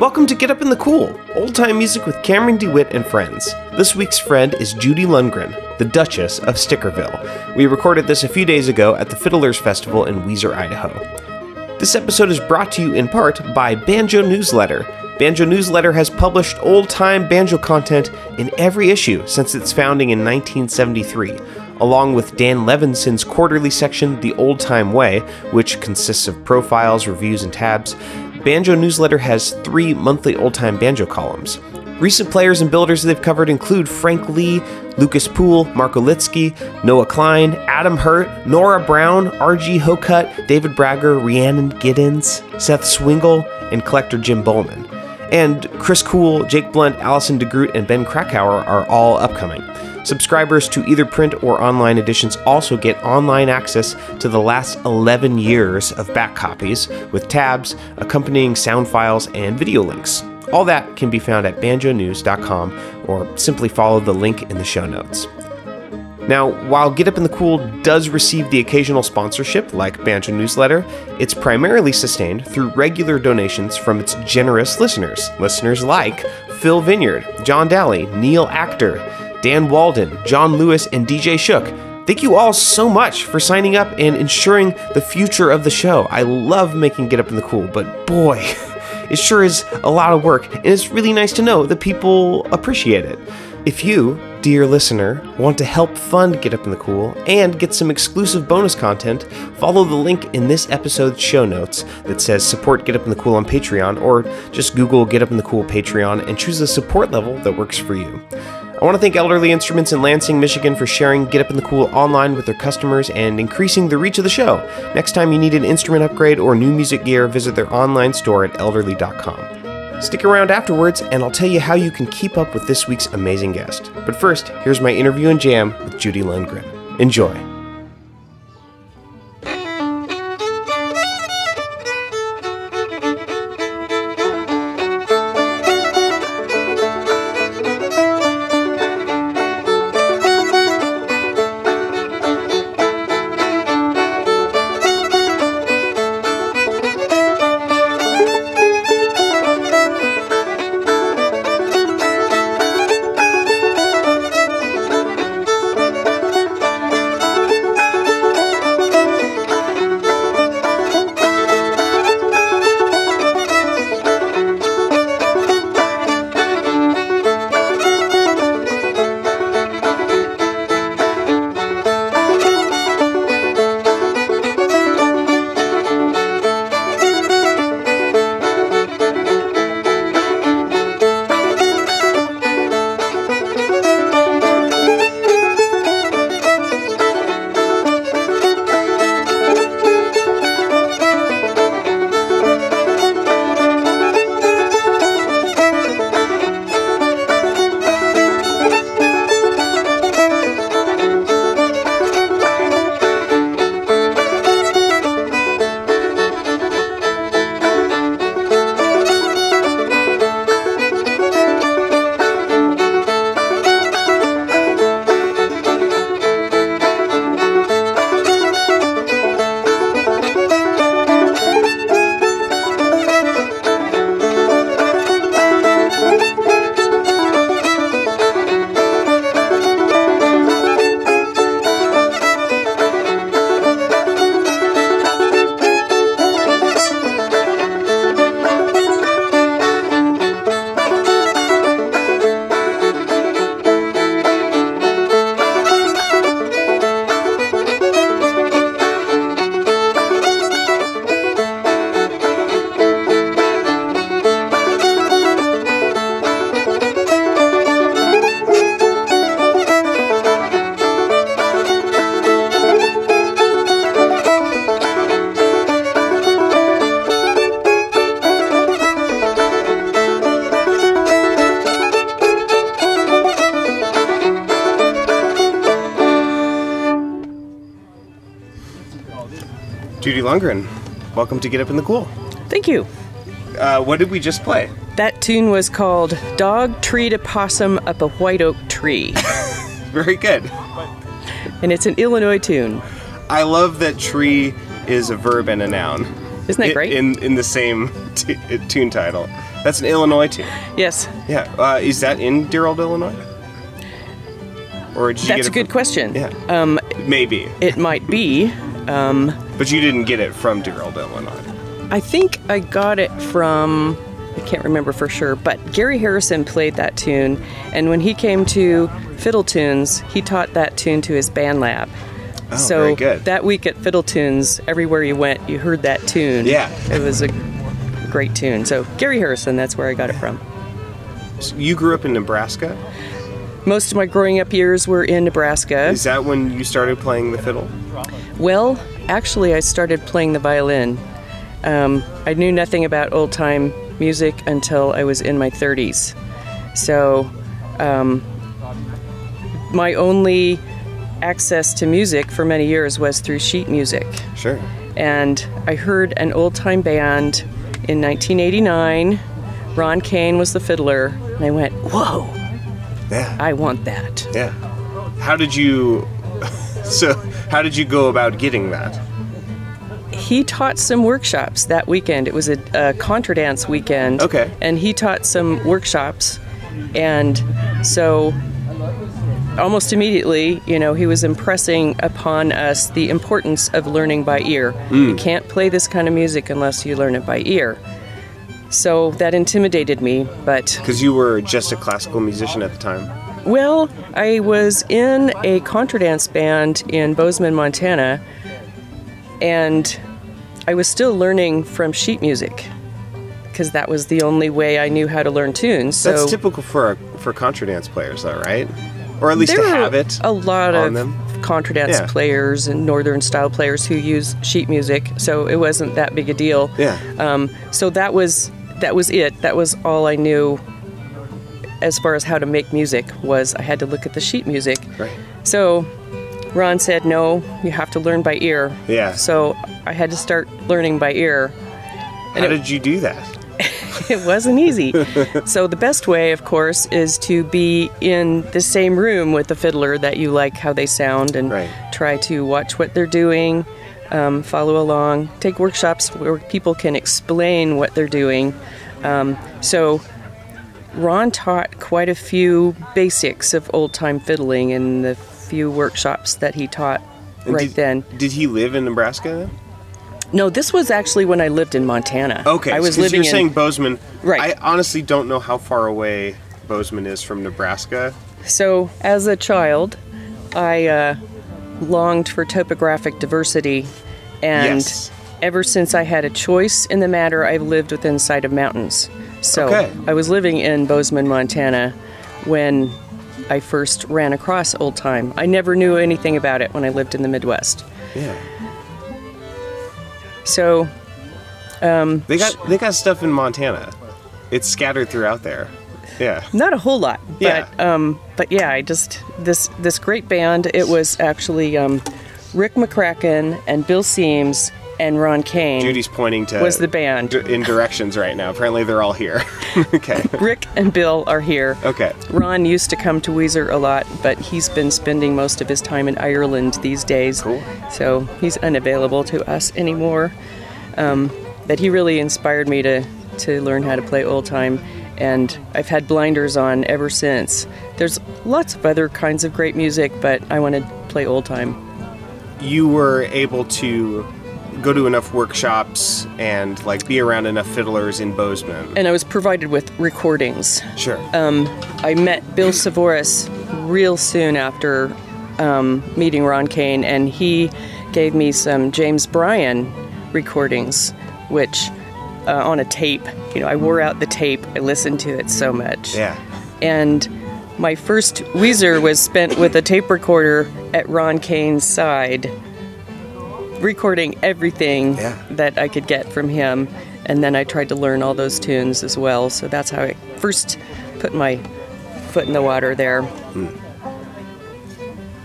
Welcome to Get Up in the Cool, old time music with Cameron DeWitt and friends. This week's friend is Judy Lundgren, the Duchess of Stickerville. We recorded this a few days ago at the Fiddlers Festival in Weiser, Idaho. This episode is brought to you in part by Banjo Newsletter. Banjo Newsletter has published old time banjo content in every issue since its founding in 1973, along with Dan Levenson's quarterly section, The Old Time Way, which consists of profiles, reviews, and tabs. Banjo Newsletter has three monthly old time banjo columns. Recent players and builders they've covered include Frank Lee, Lucas Poole, Mark Olitsky, Noah Klein, Adam Hurt, Nora Brown, R.G. Hokut, David Bragger, Rhiannon Giddens, Seth Swingle, and collector Jim Bowman. And Chris Coole, Jake Blount, Allison DeGroot, and Ben Krakauer are all upcoming. Subscribers to either print or online editions also get online access to the last 11 years of back copies with tabs, accompanying sound files, and video links. All that can be found at banjonews.com or simply follow the link in the show notes. Now, while Get Up in the Cool does receive the occasional sponsorship like Banjo Newsletter, it's primarily sustained through regular donations from its generous listeners. Listeners like Phil Vineyard, John Daly, Neil Actor, Dan Walden, John Lewis, and DJ Shook. Thank you all so much for signing up and ensuring the future of the show. I love making Get Up in the Cool, but boy, it sure is a lot of work, and it's really nice to know that people appreciate it. If you, dear listener, want to help fund Get Up in the Cool and get some exclusive bonus content, follow the link in this episode's show notes that says support Get Up in the Cool on Patreon, or just Google Get Up in the Cool Patreon and choose the support level that works for you. I want to thank Elderly Instruments in Lansing, Michigan for sharing Get Up in the Cool online with their customers and increasing the reach of the show. Next time you need an instrument upgrade or new music gear, visit their online store at elderly.com. Stick around afterwards, and I'll tell you how you can keep up with this week's amazing guest. But first, here's my interview and jam with Judy Lundgren. Enjoy. Welcome to Get Up in the Cool. Thank you. Uh, what did we just play? That tune was called Dog Treed a Possum Up a White Oak Tree, Very good. and it's an Illinois tune. I love that tree is a verb and a noun. Isn't that great? In in the same t- uh, tune title. That's an Illinois tune. yes, Yeah. Uh, is that in dear old Illinois? Or did you that's a good from- question. Yeah. Um, Maybe. it might be. But you didn't get it from dear old Illinois. I think I got it from, I can't remember for sure, but Gary Harrison played that tune, and when he came to Fiddle Tunes, he taught that tune to his band lab. Oh, so very good. that week at Fiddle Tunes, everywhere you went, you heard that tune. Yeah. It was a great tune. So Gary Harrison, that's where I got it from. So you grew up in Nebraska. Most of my growing up years were in Nebraska. Is that when you started playing the fiddle? Well, actually, I started playing the violin. Um, I knew nothing about old time music until I was in my 30s. So, um, my only access to music for many years was through sheet music. Sure. And I heard an old time band in 1989. Ron Kane was the fiddler. And I went, Whoa, Yeah. I want that. Yeah. How did you? So, how did you go about getting that? he taught some workshops that weekend. It was a, a contra dance weekend. Okay. And he taught some workshops. And so almost immediately, you know, he was impressing upon us the importance of learning by ear. Mm. You can't play this kind of music unless you learn it by ear. So that intimidated me, but Because you were just a classical musician at the time. Well, I was in a contra dance band in Bozeman, Montana, and I was still learning from sheet music because that was the only way I knew how to learn tunes. So That's typical for for contra dance players, though, right? Or at least there to are have it a lot of them. contra dance Yeah. players and northern style players who use sheet music, so it wasn't that big a deal. Yeah. Um, so that was that was it. That was all I knew as far as how to make music was I had to look at the sheet music. Right. So Ron said, "No, you have to learn by ear." Yeah. So I had to start learning by ear. How did you do that? It wasn't easy. so the best way, of course, is to be in the same room with the fiddler that you like how they sound and Right. try to watch what they're doing, um, follow along, take workshops where people can explain what they're doing. Um, so Ron taught quite a few basics of old time fiddling in the few workshops that he taught And right did, then. Did he live in Nebraska then? No, this was actually when I lived in Montana. Okay. I was living You're in saying Bozeman. Right. I honestly don't know how far away Bozeman is from Nebraska. So, as a child, I uh, longed for topographic diversity, and Yes. ever since I had a choice in the matter, I've lived within sight of mountains. So, Okay. I was living in Bozeman, Montana, when I first ran across old time. I never knew anything about it when I lived in the Midwest. Yeah. So, They got they got stuff in Montana. It's scattered throughout there. Yeah. not a whole lot, Yeah. but um, but yeah, I just this this great band. It was actually um, Rick McCracken and Bill Seams and Ron Kane. Judy's pointing to was the band. d- in directions right now. Apparently they're all here. okay. Rick and Bill are here. Okay. Ron used to come to Weiser a lot, but he's been spending most of his time in Ireland these days. Cool. So he's unavailable to us anymore. Um, but he really inspired me to, to learn how to play old time, and I've had blinders on ever since. There's lots of other kinds of great music, but I want to play old time. You were able to go to enough workshops and like be around enough fiddlers in Bozeman. And I was provided with recordings. Sure. Um, I met Bill Savoris real soon after um, meeting Ron Kane, and he gave me some James Bryan recordings, which uh, on a tape. You know, I wore out the tape. I listened to it so much. yeah. And my first Weiser was spent with a tape recorder at Ron Kane's side, recording everything Yeah. that I could get from him. And then I tried to learn all those tunes as well. So that's how I first put my foot in the water there.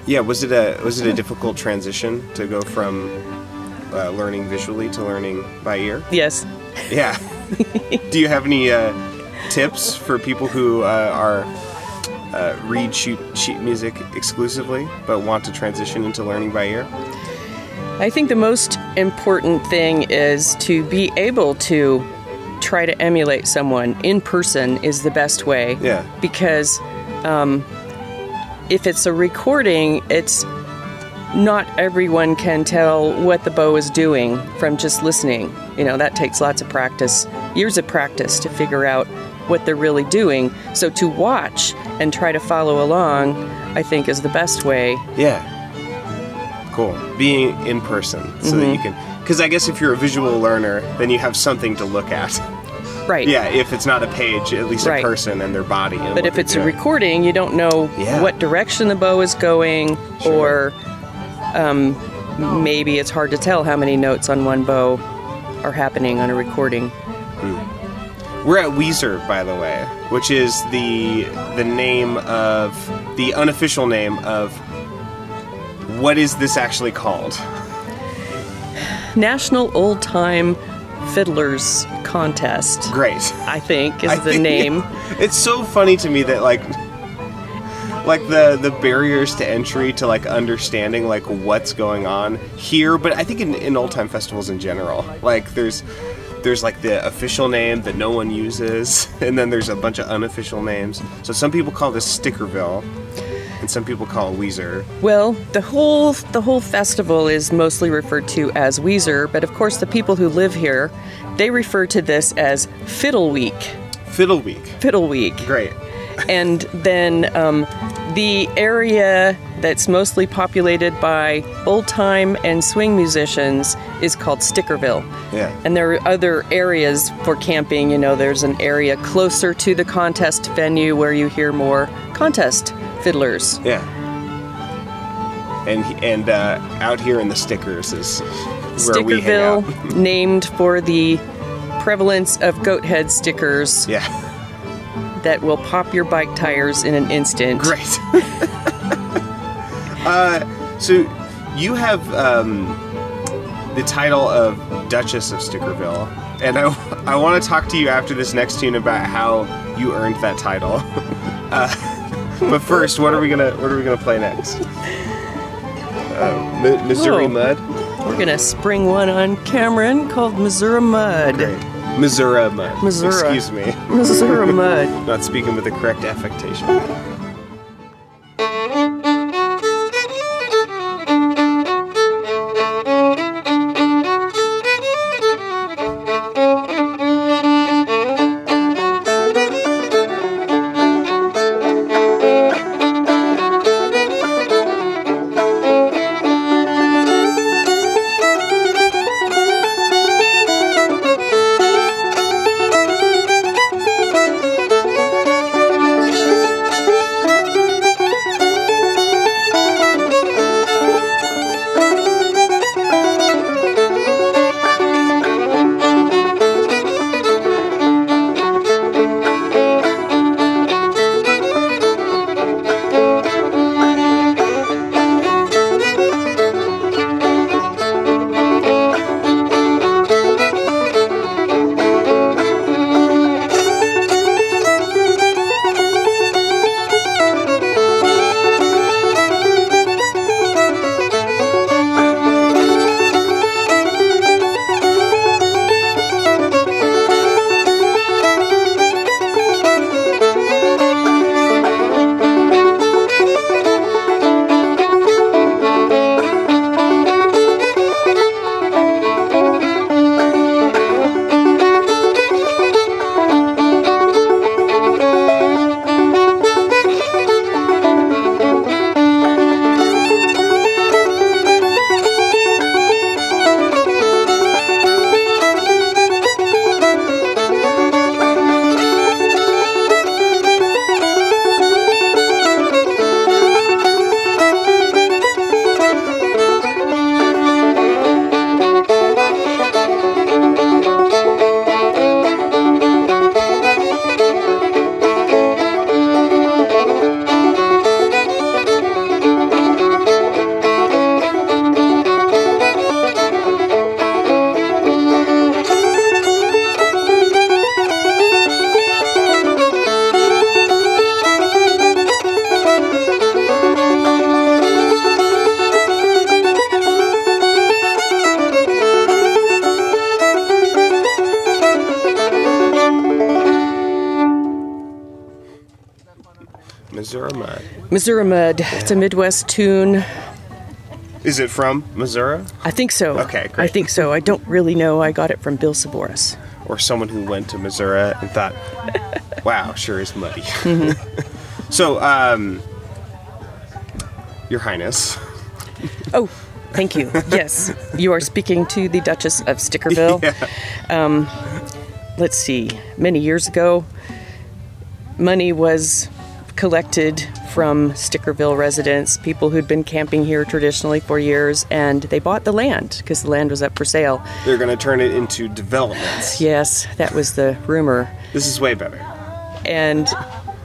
Yeah, was it a was it a difficult transition to go from uh, learning visually to learning by ear? Yes. Yeah. Do you have any uh, tips for people who uh, are uh, read sheet sheet music exclusively but want to transition into learning by ear? I think the most important thing is to be able to try to emulate someone in person is the best way. Yeah. Because um, if it's a recording, it's not everyone can tell what the bow is doing from just listening. You know, that takes lots of practice, years of practice to figure out what they're really doing. So to watch and try to follow along, I think is the best way. Yeah. Cool. Being in person so that you can. Because I guess if you're a visual learner, then you have something to look at. Right. Yeah, if it's not a page, at least Right. a person and their body. and But if it's a recording, you don't know Yeah. what direction the bow is going, Sure. or um, maybe it's hard to tell how many notes on one bow are happening on a recording. We're at Weiser, by the way, which is the the name of the unofficial name of what is this actually called? National Old Time Fiddlers Contest, Great. I think, is I the think- name. It's so funny to me that like like the the barriers to entry to like understanding like what's going on here, but I think in, in old time festivals in general, like there's there's like the official name that no one uses, and then there's a bunch of unofficial names. So some people call this Stickerville, and some people call it Weiser. Well, the whole the whole festival is mostly referred to as Weezer, but of course the people who live here, they refer to this as Fiddle Week. Fiddle Week. Fiddle Week. Great. and then um, the area that's mostly populated by old time and swing musicians is called Stickerville. Yeah. And there are other areas for camping. You know, there's an area closer to the contest venue where you hear more contest fiddlers. Yeah. And and uh, out here in the stickers is where we hang out. Stickerville, named for the prevalence of goat head stickers Yeah. that will pop your bike tires in an instant. Great. uh, so you have um, the title of Duchess of Stickerville, and I, I want to talk to you after this next tune about how you earned that title. uh, but first, what are we gonna what are we gonna play next? Uh, Mi- Missouri Oh. Mud. We're gonna spring one on Cameron called Missouri Mud. Great. Missouri Mud. Missouri. Excuse me. Missouri Mud. Not speaking with the correct affectation. Missouri Mud. Missouri Mud. It's a Midwest tune. Is it from Missouri? I think so. Okay, great. I think so. I don't really know. I got it from Bill Savoris. Or someone who went to Missouri and thought, wow, sure is muddy. so, um, Your Highness. Oh, thank you. Yes, you are speaking to the Duchess of Stickerville. Um, let's see. Many years ago, money was collected from Stickerville residents, people who'd been camping here traditionally for years, and they bought the land because the land was up for sale. They're going to turn it into developments. Yes, that was the rumor. This is way better. And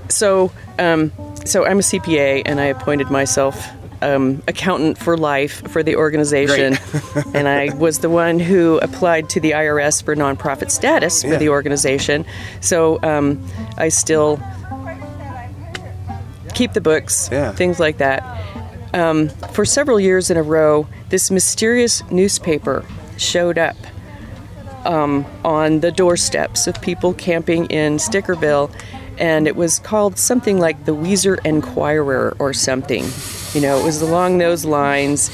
so, um, so I'm a CPA, and I appointed myself um, accountant for life for the organization, and I was the one who applied to the IRS for nonprofit status for Yeah. the organization. So um, I still keep the books, Yeah. things like that. Um, for several years in a row, this mysterious newspaper showed up um, on the doorsteps of people camping in Stickerville, and it was called something like the Weiser Enquirer or something. You know, it was along those lines,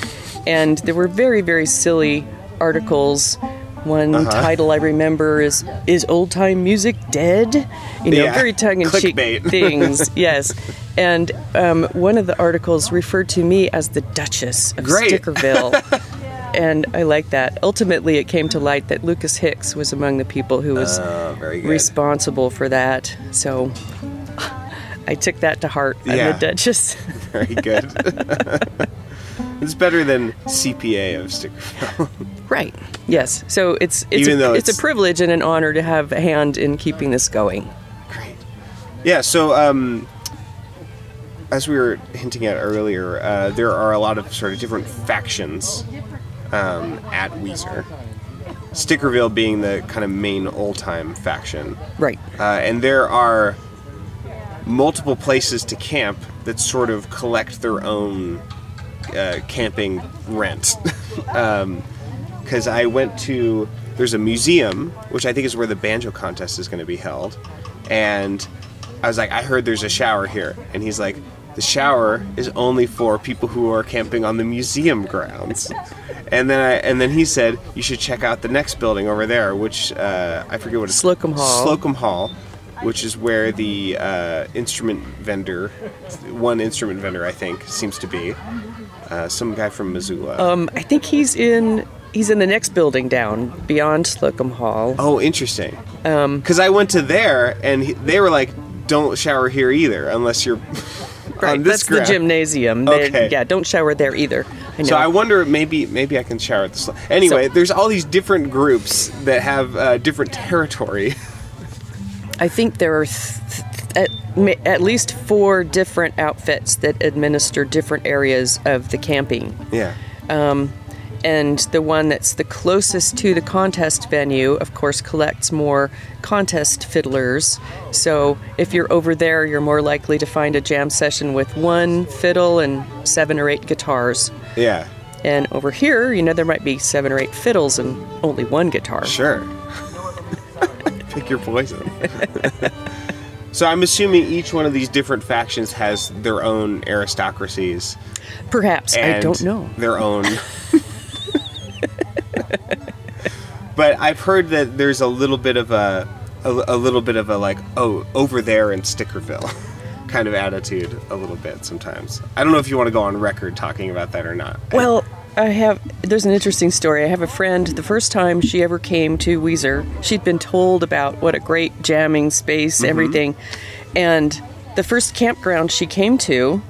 and there were very, very silly articles. One Uh-huh. title I remember is "Is old time music dead?" You know, Yeah, very tongue-in-cheek clickbait. things. Yes, and um, one of the articles referred to me as the Duchess of Great. Stickerville. and I like that. Ultimately, it came to light that Lucas Hicks was among the people who was good. responsible for that. So I took that to heart. I'm Yeah. the Duchess. very good. it's better than CPA of Stickerville. Right. Yes. So it's it's Even a, it's, it's- a privilege and an honor to have a hand in keeping this going. Great. Yeah, so um, as we were hinting at earlier, uh, there are a lot of sort of different factions um, at Weiser. Stickerville being the kind of main old time faction. Right. Uh, and there are multiple places to camp that sort of collect their own uh, camping rent. Because I went to, there's a museum, which I think is where the banjo contest is going to be held. And I was like, I heard there's a shower here. And he's like, the shower is only for people who are camping on the museum grounds. And then I, and then he said you should check out the next building over there, which uh, I forget what it's Slocum Hall. Slocum Hall, which is where the uh, instrument vendor, one instrument vendor I think seems to be, uh, some guy from Missoula. Um, I think he's in he's in the next building down beyond Slocum Hall. oh, interesting. Because I went to there and he, they were like, "Don't shower here either, unless you're right. on this That's ground." the gymnasium. They- Okay. Yeah. Don't shower there either. I know. So I wonder maybe maybe I can shower at the sl- anyway. So- there's all these different groups that have uh, different territory. I think there are th- th- at, at least four different outfits that administer different areas of the camping. yeah. And the one that's the closest to the contest venue, of course, collects more contest fiddlers. So if you're over there, you're more likely to find a jam session with one fiddle and seven or eight guitars. Yeah. And over here, you know, there might be seven or eight fiddles and only one guitar. Sure. Pick your poison. so I'm assuming each one of these different factions has their own aristocracies. Perhaps. I don't know. Their own. but I've heard that there's a little bit of a, a, a little bit of a like, oh, over there in Stickerville kind of attitude a little bit sometimes. I don't know if you want to go on record talking about that or not. Well, I have. There's an interesting story. I have a friend. The first time she ever came to Weiser, she'd been told about what a great jamming space, mm-hmm. everything, and the first campground she came to,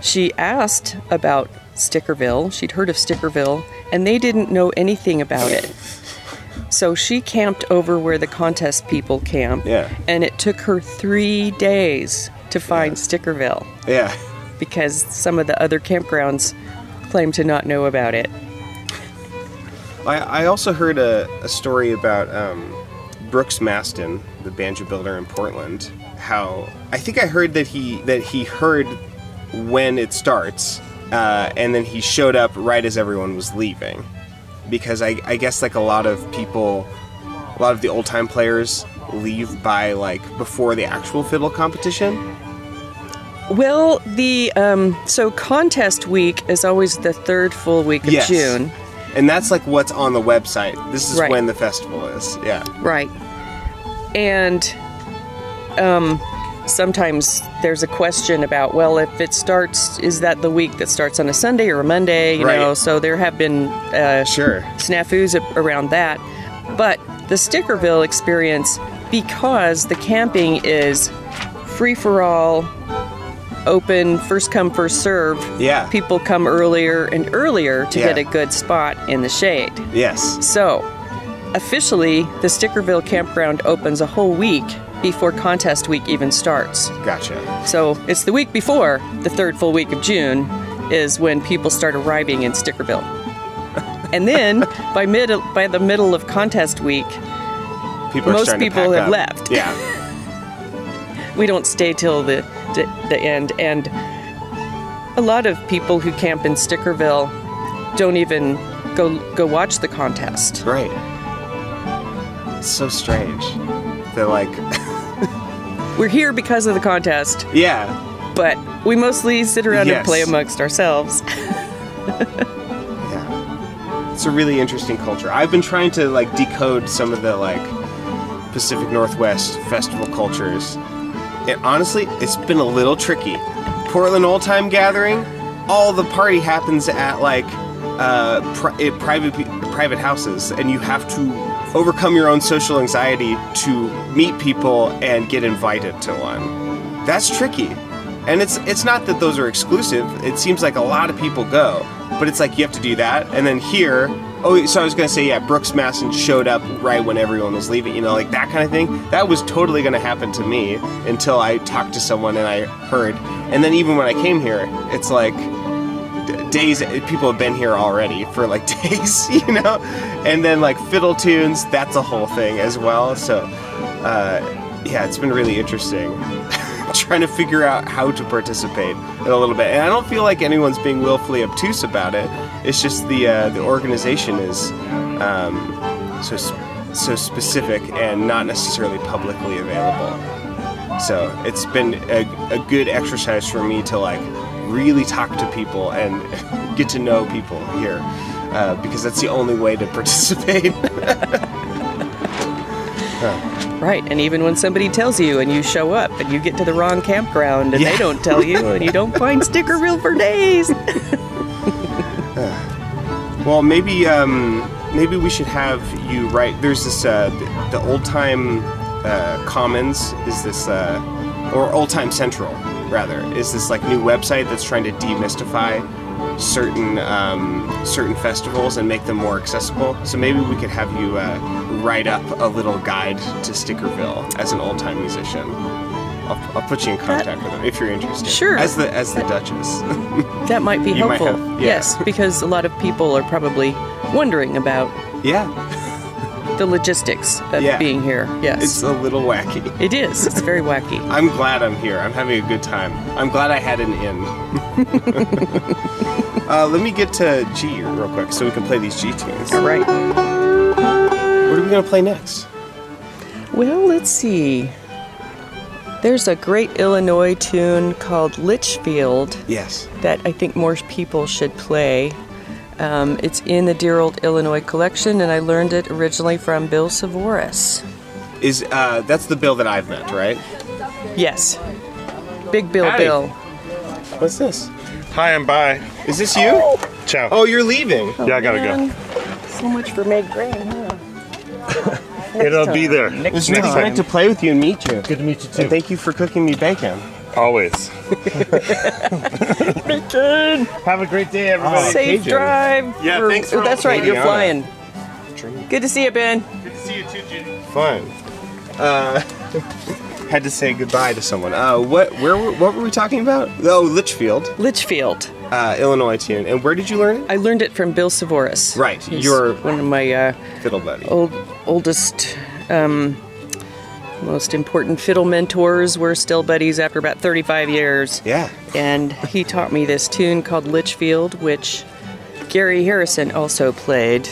she asked about Stickerville. She'd heard of Stickerville, and they didn't know anything about it. So she camped over where the contest people camp, Yeah. and it took her three days to find Stickerville yeah. because some of the other campgrounds claim to not know about it. I, I also heard a, a story about um, Brooks Masten, the banjo builder in Portland. How I think I heard that he that he heard when it starts, uh, and then he showed up right as everyone was leaving, because I, I guess like a lot of people, a lot of the old time players leave by like before the actual fiddle competition. Well, the um, so contest week is always the third full week of Yes. June, And that's like what's on the website. This is Right. when the festival is. Yeah. right? And um, sometimes there's a question about well, if it starts, is that the week that starts on a Sunday or a Monday? You Right. know, so there have been uh, Sure. snafus around that. But the Stickerville experience, because the camping is free for all, open, first come, first serve. Yeah. People come earlier and earlier to get a good spot in the shade. Yes. So, officially, the Stickerville campground opens a whole week before contest week even starts. Gotcha. So, it's the week before the third full week of June is when people start arriving in Stickerville. and then by mid by the middle of contest week, People Most people have up. left. Yeah. we don't stay till the, the the end and a lot of people who camp in Stickerville don't even go go watch the contest. Right. It's so strange. They're like, We're here because of the contest, yeah, but we mostly sit around Yes. and play amongst ourselves. yeah. It's a really interesting culture. I've been trying to like decode some of the like Pacific Northwest festival cultures. And honestly, it's been a little tricky. Portland Old Time Gathering, all the party happens at like uh, pri- eh, private pe- private houses, and you have to overcome your own social anxiety to meet people and get invited to one. That's tricky. And it's it's not that those are exclusive. It seems like a lot of people go, but it's like you have to do that. And then here, oh, so I was gonna say, yeah, Brooks Masten showed up right when everyone was leaving. You know, like that kind of thing. That was totally gonna happen to me until I talked to someone and I heard. And then even when I came here, it's like days. People have been here already for like days, you know. And then like fiddle tunes, that's a whole thing as well. So, uh, yeah, it's been really interesting. trying to figure out how to participate in a little bit. And I don't feel like anyone's being willfully obtuse about it. It's just the uh, the organization is um, so so specific and not necessarily publicly available. So it's been a, a good exercise for me to like really talk to people and get to know people here. Uh, because that's the only way to participate. Right, and even when somebody tells you and you show up and you get to the wrong campground and Yeah. they don't tell you and you don't find sticker Stickerville for days. Well, maybe um, maybe we should have you write. There's this uh, the, the old time uh, Commons is this uh, or old time Central rather is this like new website that's trying to demystify certain um, certain festivals and make them more accessible. So maybe we could have you uh, write up a little guide to Stickerville as an old time musician. I'll, I'll put you in contact with them if you're interested. Sure. As the as the Duchess. That might be You might helpful. have- yeah. Yes, because a lot of people are probably wondering about yeah. The logistics of Yeah. being here. Yes. It's a little wacky. it is. It's very wacky. I'm glad I'm here. I'm having a good time. I'm glad I had an in. uh, let me get to G real quick so we can play these G tunes. All right. What are we going to play next? Well, let's see. There's a great Illinois tune called Litchfield Yes. that I think more people should play. Um, it's in the Dear Old Illinois collection, and I learned it originally from Bill Savoris. Is uh, That's the bill that I've met, right? Yes. Big Bill Howdy. Bill. What's this? Hi, I'm bye. Is this you? Ciao. Oh, you're leaving. yeah, I gotta Man, So much for Meg Graham, huh? It'll be there. It was really great to play with you and meet you. Good to meet you And too. thank you for cooking me bacon. Always. Have a great day, everybody. Safe Cajun. drive. Yeah, for- thanks for oh, That's right, you're Indiana. flying. Good to see you, Ben. Good to see you too, Judy. Fun. Uh, had to say goodbye to someone. Uh, what? Where? were- What were we talking about? Oh, Litchfield, Litchfield. uh, Illinois tune. And where did you learn it? I learned it from Bill Savoris. Right, He's your- one of my uh, Fiddle buddy. old oldest um, most important fiddle mentors we're still buddies after about 35 years Yeah. and he taught me this tune called litchfield which gary harrison also played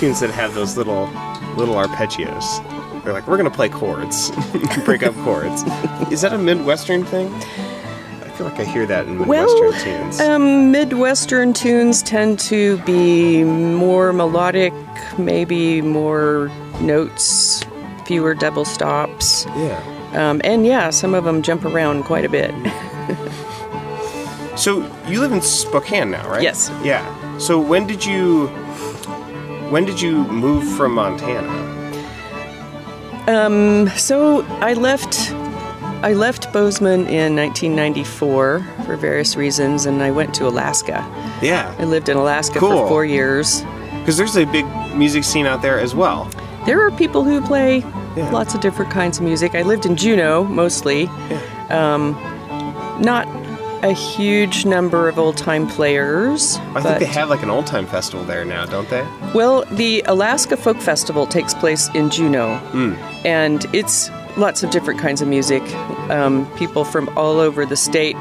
tunes that have those little little arpeggios. They're like, we're gonna play chords, break up chords. Is that a Midwestern thing? I feel like I hear that in Midwestern Well, tunes. um, Midwestern tunes tend to be more melodic, maybe more notes, fewer double stops. yeah. Um, and yeah, some of them jump around quite a bit. So you live in Spokane now, right? Yes. Yeah. So when did you when did you move from Montana? So I left. I left Bozeman in 1994 for various reasons, and I went to Alaska. Yeah. I lived in Alaska Cool. for four years. Because there's a big music scene out there as well. There are people who play Yeah. lots of different kinds of music. I lived in Juneau mostly. Um, not a huge number of old time players. I think they have like an old time festival there now, don't they? Well, the Alaska Folk Festival takes place in Juneau, and it's lots of different kinds of music. Um, people from all over the state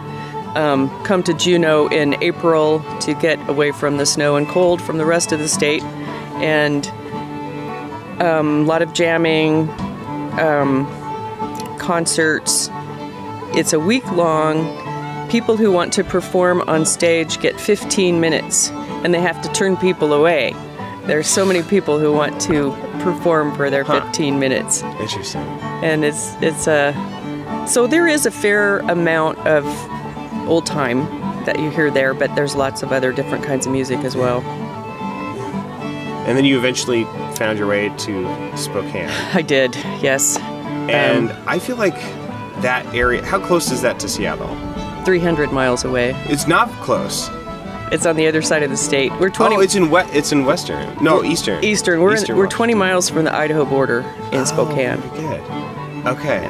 um, come to Juneau in April to get away from the snow and cold from the rest of the state, and um, a lot of jamming, um, concerts. It's a week long. People who want to perform on stage get 15 minutes, and they have to turn people away. There's so many people who want to perform for their 15 minutes, Interesting. and it's it's a so there is a fair amount of old time that you hear there, but there's lots of other different kinds of music as well. And then you eventually found your way to Spokane. I did, yes, And um, I feel like that area how close is that to Seattle? 300 miles away. It's not close. It's on the other side of the state. We're 20 oh, it's in we- it's in western. No, eastern. eastern. We're Eastern we're 20 miles from the Idaho border in Oh, Spokane. good. Okay.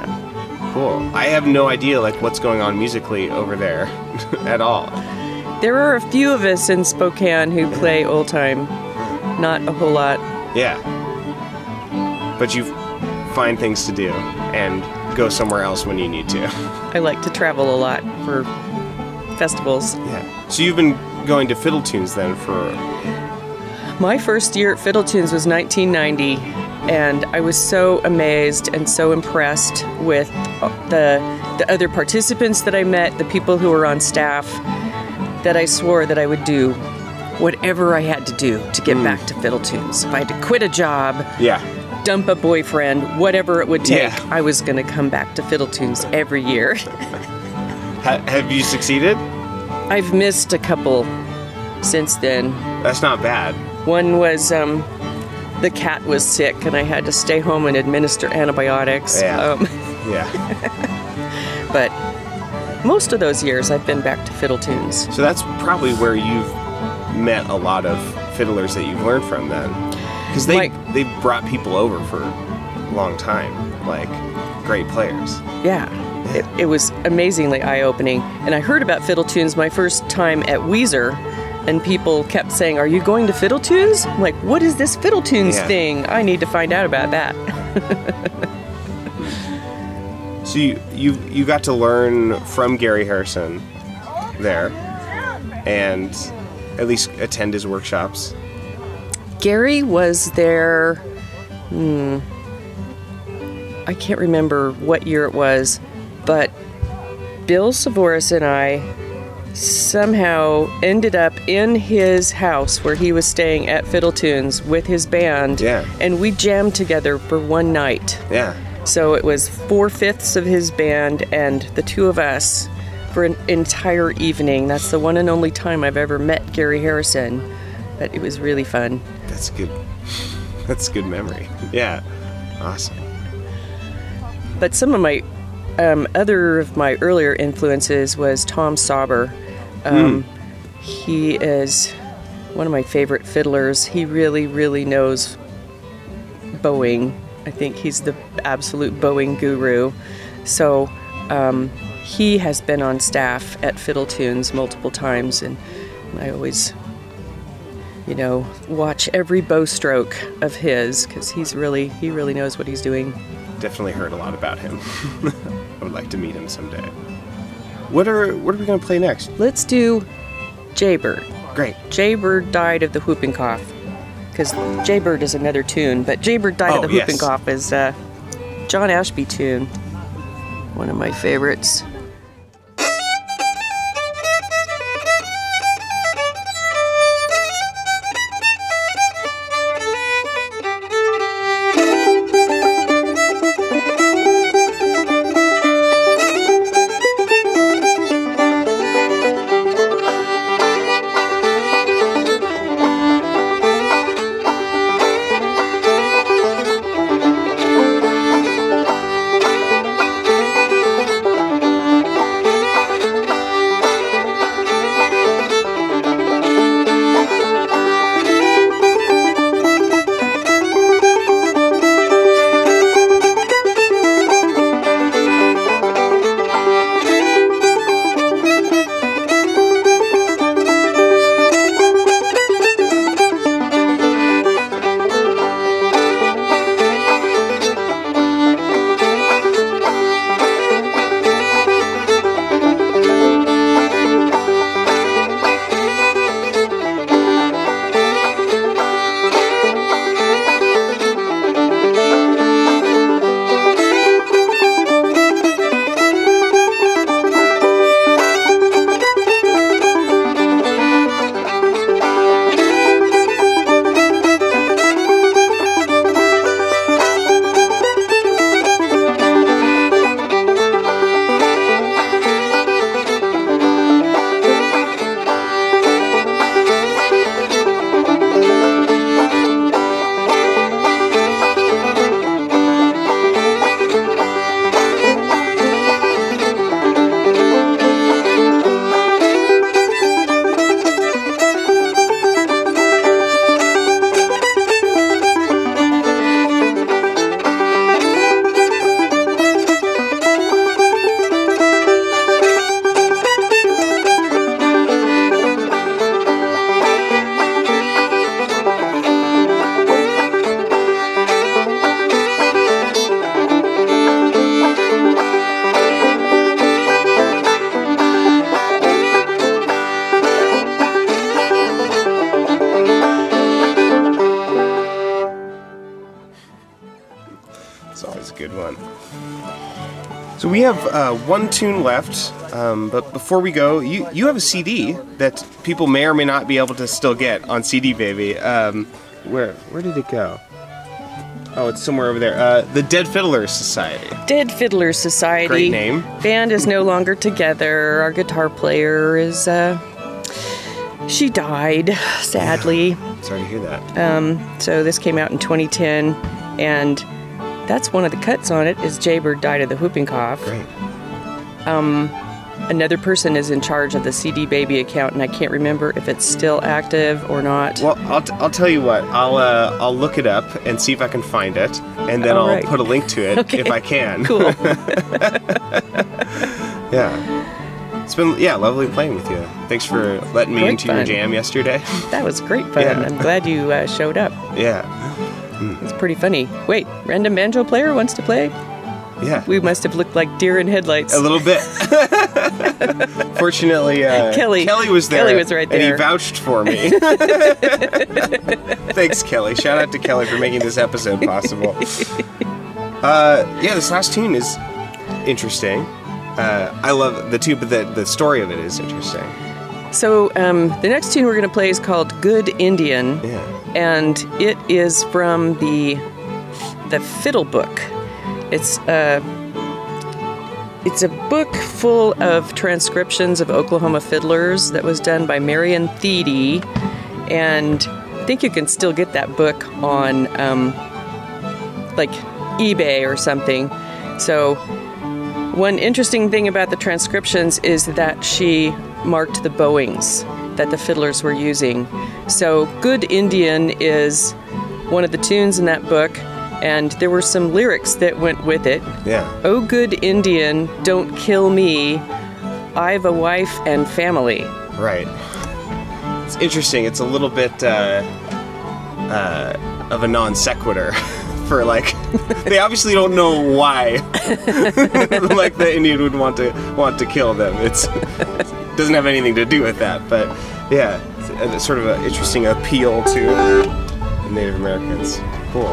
Cool. I have no idea like what's going on musically over there at all. There are a few of us in Spokane who play old time. Not a whole lot. Yeah. But you find things to do and go somewhere else when you need to. I like to travel a lot for festivals. Yeah. So you've been going to Fiddle Tunes then for My first year at Fiddle Tunes was 1990, and I was so amazed and so impressed with uh, the the other participants that I met, the people who were on staff, that I swore that I would do whatever I had to do to get hmm. back to Fiddle Tunes. If I had to quit a job, yeah. Dump a boyfriend, whatever it would take, Yeah. I was going to come back to Fiddle Tunes every year. Ha- have you succeeded? I've missed a couple since then. That's not bad. One was um, the cat was sick, and I had to stay home and administer antibiotics. Yeah. Um, Yeah. but most of those years, I've been back to Fiddle Tunes. So that's probably where you've met a lot of fiddlers that you've learned from then. Because they Like- they brought people over for a long time, like great players. Yeah. It, it was amazingly eye opening. And I heard about Fiddle Tunes my first time at Weiser, and people kept saying, Are you going to Fiddle Tunes? I'm like, What is this Fiddle Tunes Yeah. thing? I need to find out about that. So you you you got to learn from Gary Harrison there, and at least attend his workshops. Gary was there. Hmm, I can't remember what year it was, but Bill Savoris and I somehow ended up in his house where he was staying at Fiddle Tunes with his band. Yeah. And we jammed together for one night. Yeah. So it was four fifths of his band and the two of us for an entire evening. That's the one and only time I've ever met Gary Harrison. But it was really fun. That's good. That's good memory. Yeah. Awesome. But some of my um, other of my earlier influences was Tom Sauber. Um, He is one of my favorite fiddlers. He really, really knows bowing. I think he's the absolute bowing guru. So um, he has been on staff at Fiddle Tunes multiple times, and I always, you know, watch every bow stroke of his because he's really he really knows what he's doing. Definitely heard a lot about him. I would like to meet him someday. What are what are we gonna play next? Let's do Jaybird. Great. Jaybird died of the whooping cough. Because Jaybird is another tune, but Jaybird died Oh, of the whooping yes. cough is uh, John Ashby tune. One of my favorites. So we have uh, one tune left, um, but before we go, you you have a CD that people may or may not be able to still get on CD Baby. Um, where where did it go? Oh, it's somewhere over there. Uh, the Dead Fiddlers Society. Dead Fiddlers Society. Great name. Band is no longer together. Our guitar player is, uh, she died, sadly. Sorry to hear that. So this came out in 2010, and that's one of the cuts on it is Jaybird died of the whooping cough. Great. Another person is in charge of the CD Baby account, and I can't remember if it's still active or not. Well, I'll, t- I'll tell you what. I'll uh, I'll look it up and see if I can find it, and then All I'll right. put a link to it Okay. if I can. Cool. Yeah. It's been yeah lovely playing with you. Thanks for letting me Great into your jam yesterday. that was great fun. Yeah. I'm glad you uh, showed up. yeah. It's pretty funny. Wait, random banjo player wants to play? Yeah. We must have looked like deer in headlights. a little bit. Fortunately, uh, Kelly- Kelly was there. Kelly was right there, And he vouched for me. Thanks, Kelly. Shout out to Kelly for making this episode possible. Uh, yeah, this last tune is interesting. Uh, I love the tune, but the, the story of it is interesting. So um, the next tune we're going to play is called "Good Indian," Yeah. And it is from the the Fiddle Book. It's a it's a book full of transcriptions of Oklahoma fiddlers that was done by Marion Thede, and I think you can still get that book on um, like eBay or something. So one interesting thing about the transcriptions is that she marked the bowings that the fiddlers were using. So, Good Indian is one of the tunes in that book, and there were some lyrics that went with it. Yeah. Oh, good Indian, don't kill me. I've a wife and family. Right. It's interesting. It's a little bit uh, uh, of a non sequitur for like they obviously don't know why like the Indian would want to want to kill them. It's doesn't have anything to do with that, but Yeah, it's a sort of an interesting appeal to Native Americans. Cool.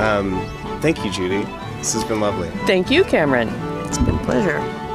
Um, thank you, Judy. This has been lovely. Thank you, Cameron. It's been a pleasure.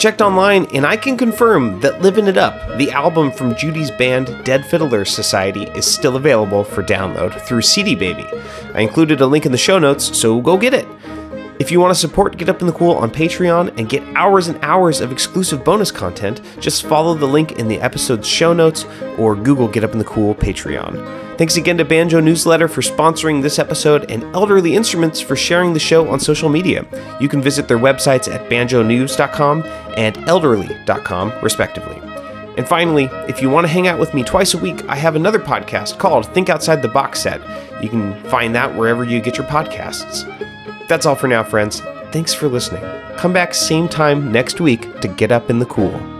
Checked online and I can confirm that Living It Up, the album from Judy's band Dead Fiddlers Society, is still available for download through CD Baby. I included a link in the show notes, so go get it. If you want to support Get Up in the Cool on Patreon and get hours and hours of exclusive bonus content, just follow the link in the episode's show notes or Google Get Up in the Cool Patreon. Thanks again to Banjo Newsletter for sponsoring this episode and Elderly Instruments for sharing the show on social media. You can visit their websites at banjonews.com and elderly.com, respectively. And finally, if you want to hang out with me twice a week, I have another podcast called Think Outside the Box Set. You can find that wherever you get your podcasts. That's all for now, friends. Thanks for listening. Come back same time next week to get up in the cool.